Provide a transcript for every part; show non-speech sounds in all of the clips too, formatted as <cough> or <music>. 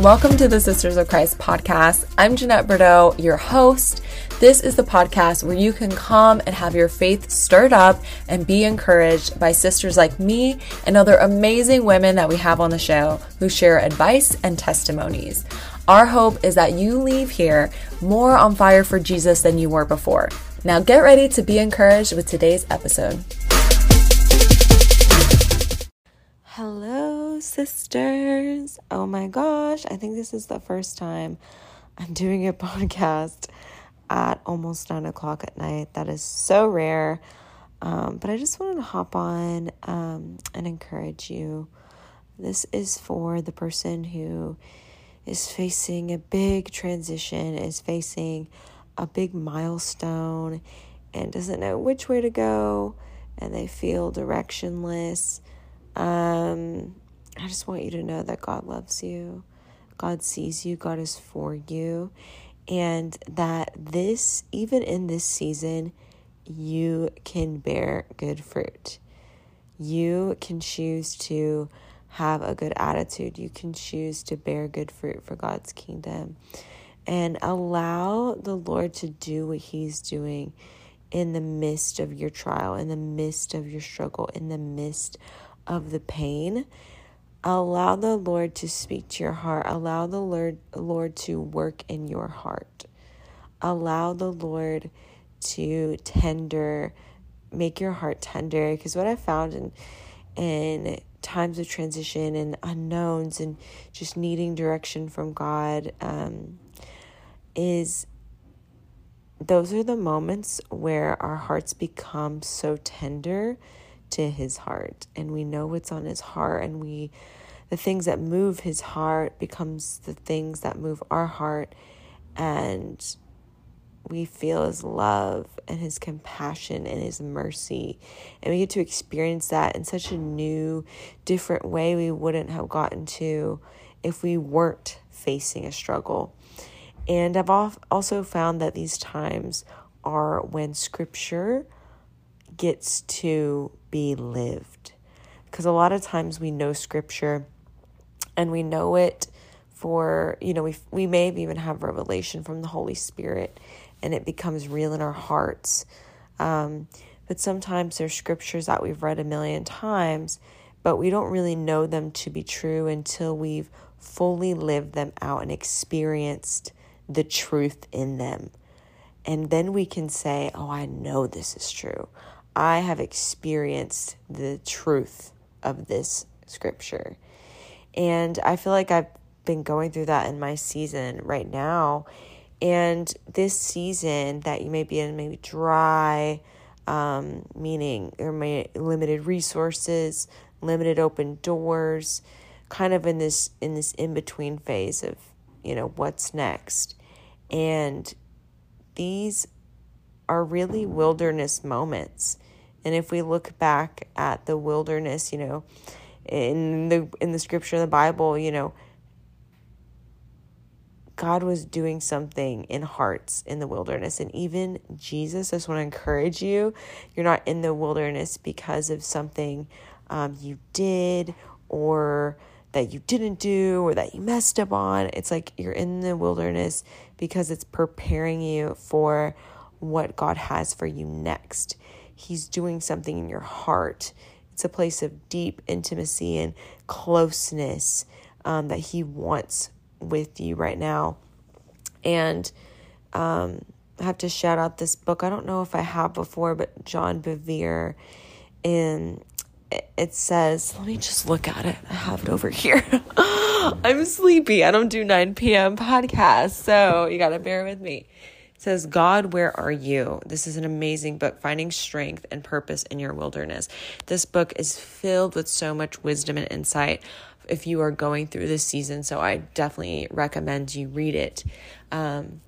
Welcome to the Sisters of Christ podcast. I'm Jeanette Bordeaux, your host. This is the podcast where you can come and have your faith stirred up and be encouraged by sisters like me and other amazing women that we have on the show who share advice and testimonies. Our hope is that you leave here more on fire for Jesus than you were before. Now get ready to be encouraged with today's episode. Hello, sisters. Oh my gosh, I think this is the first time I'm doing a <laughs> podcast at almost nine o'clock at night. That is so rare. Um, but I just wanted to hop on um, and encourage you. This is for the person who is facing a big transition, is facing a big milestone, and doesn't know which way to go, and they feel directionless. Um, I just want you to know that God loves you, God sees you, God is for you, and that this, even in this season, you can bear good fruit. You can choose to have a good attitude. You can choose to bear good fruit for God's kingdom and allow the Lord to do what He's doing in the midst of your trial, in the midst of your struggle, in the midst of the pain. Allow the Lord to speak to your heart. Allow the Lord, Lord to work in your heart. Allow the Lord to tender, make your heart tender. Because what I found in in times of transition and unknowns and just needing direction from God um, is those are the moments where our hearts become so tender to his heart and we know what's on his heart and we the things that move his heart becomes the things that move our heart and we feel his love and his compassion and his mercy. And we get to experience that in such a new, different way we wouldn't have gotten to if we weren't facing a struggle. And I've also found that these times are when scripture gets to be lived. Because a lot of times we know scripture and we know it for, you know, we, we may even have revelation from the Holy Spirit and it becomes real in our hearts. Um, but sometimes there's scriptures that we've read a million times, but we don't really know them to be true until we've fully lived them out and experienced the truth in them. And then we can say, Oh, I know this is true. I have experienced the truth of this scripture. And I feel like I've been going through that in my season right now. And this season that you may be in, maybe dry, um, meaning there may limited resources, limited open doors, kind of in this in this in between phase of you know what's next, and these are really wilderness moments. And if we look back at the wilderness, you know, in the in the scripture in the Bible, you know, God was doing something in hearts in the wilderness. And even Jesus, I just want to encourage you you're not in the wilderness because of something um, you did or that you didn't do or that you messed up on. It's like you're in the wilderness because it's preparing you for what God has for you next. He's doing something in your heart. It's a place of deep intimacy and closeness um, that He wants with you right now. And um, I have to shout out this book. I don't know if I have before, but John Bevere. And it says, let me just look at it. I have it over here. <laughs> I'm sleepy. I don't do 9 p.m. podcasts, so you got to bear with me. Says, God, where are you? This is an amazing book, Finding Strength and Purpose in Your Wilderness. This book is filled with so much wisdom and insight if you are going through this season. So I definitely recommend you read it. Um,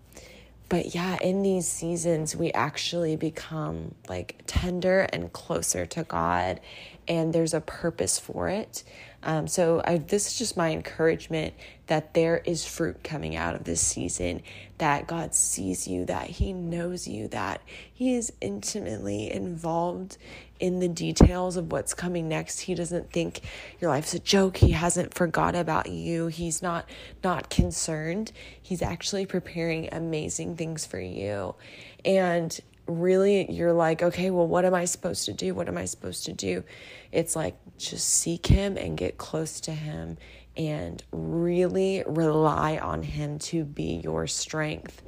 but yeah, in these seasons, we actually become like tender and closer to God, and there's a purpose for it. Um, so I, this is just my encouragement that there is fruit coming out of this season, that God sees you, that He knows you, that He is intimately involved in the details of what's coming next. He doesn't think your life's a joke. He hasn't forgot about you. He's not not concerned. He's actually preparing amazing things for you. And really you're like, okay, well, what am I supposed to do? What am I supposed to do? It's like just seek Him and get close to Him and really rely on Him to be your strength.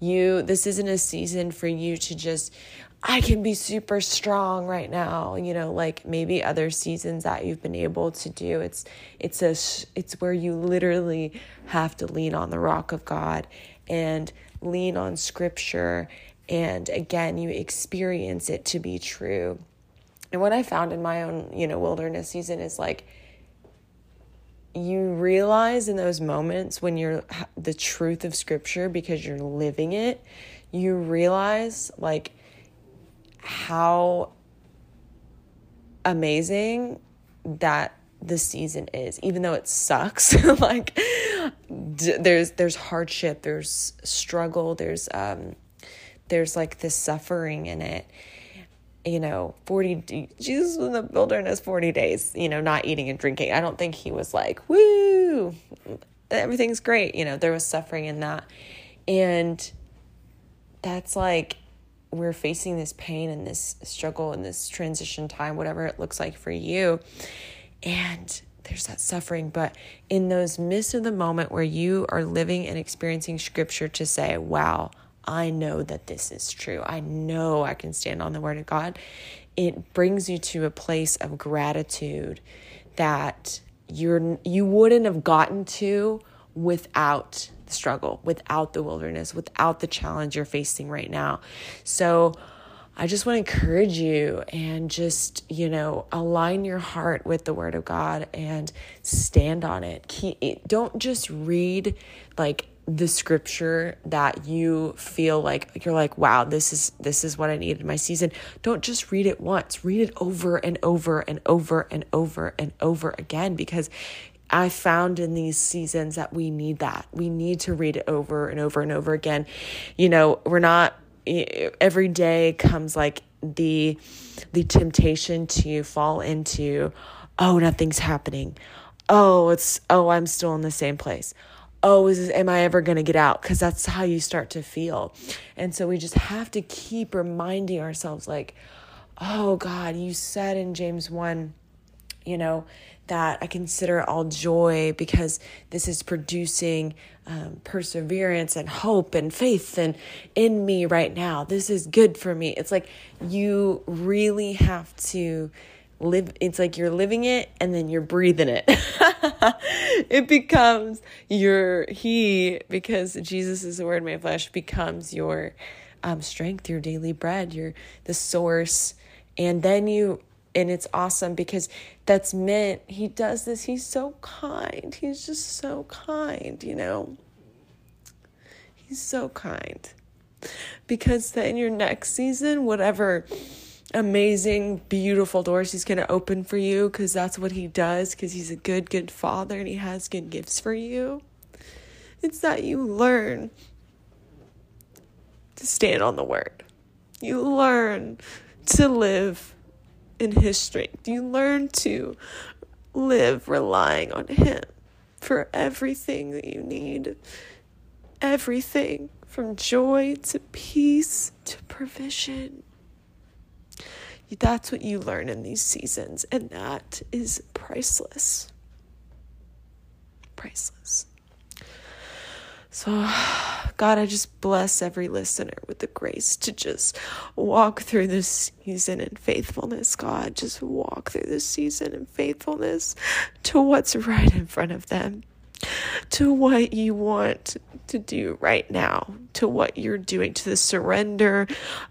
You, this isn't a season for you to just, I can be super strong right now, you know, like maybe other seasons that you've been able to do. It's, it's a, it's where you literally have to lean on the rock of God and lean on scripture and again you experience it to be true and what i found in my own you know wilderness season is like realize in those moments when you're the truth of scripture because you're living it you realize like how amazing that the season is even though it sucks. <laughs> Like d- there's there's hardship there's struggle there's um there's like this suffering in it you know 40 jesus in the wilderness 40 days you know not eating and drinking. I don't think he was like woo everything's great. You know there was suffering in that. And that's like we're facing this pain and this struggle and this transition time whatever it looks like for you. And there's that suffering. But in those midst of the moment where you are living and experiencing scripture to say wow I know that this is true. I know I can stand on the word of God. It brings you to a place of gratitude that you're you wouldn't have gotten to without the struggle, without the wilderness, without the challenge you're facing right now. So I just want to encourage you and just, you know, align your heart with the word of God and stand on it. Keep, don't just read like the scripture that you feel like you're like wow this is this is what i needed in my season. Don't just read it once. Read it over and over and over and over and over again because i found in these seasons that we need that. We need to read it over and over and over again. You know we're not every day comes like the the temptation to fall into oh nothing's happening. Oh it's oh i'm still in the same place oh is am i ever going to get out? Because that's how you start to feel. And so we just have to keep reminding ourselves like oh god you said in james 1 you know that i consider all joy because this is producing um, perseverance and hope and faith and in me right now. This is good for me. It's like you really have to live it's like you're living it and then you're breathing it. <laughs> It becomes your he because jesus is the word made flesh becomes your um, strength your daily bread your the source. And then you and it's awesome because that's meant he does this. He's so kind. He's just so kind you know? He's so kind. Because then your next season whatever amazing, beautiful doors he's going to open for you because that's what he does because he's a good, good father and he has good gifts for you. It's that you learn to stand on the word. You learn to live in his strength. You learn to live relying on him for everything that you need. Everything from joy to peace to provision. That's what you learn in these seasons, and that is priceless. Priceless. So, God, I just bless every listener with the grace to just walk through this season in faithfulness, God. Just walk through this season in faithfulness to what's right in front of them to what you want to do right now, to what you're doing, to the surrender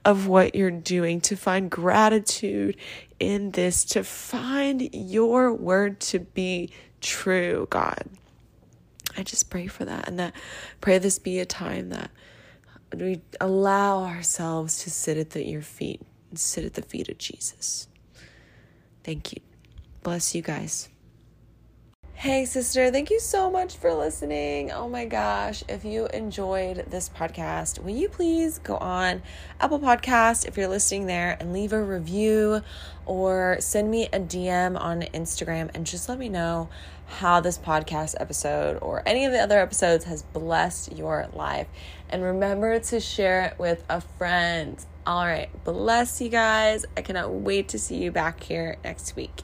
of what you're doing, to find gratitude in this, to find your word to be true, God. I just pray for that and that pray this be a time that we allow ourselves to sit at the, your feet and sit at the feet of Jesus. Thank you. Bless you guys. Hey, sister, thank you so much for listening. Oh my gosh. If you enjoyed this podcast, will you please go on Apple Podcast if you're listening there and leave a review or send me a DM on Instagram and just let me know how this podcast episode or any of the other episodes has blessed your life. And remember to share it with a friend. All right, bless you guys. I cannot wait to see you back here next week.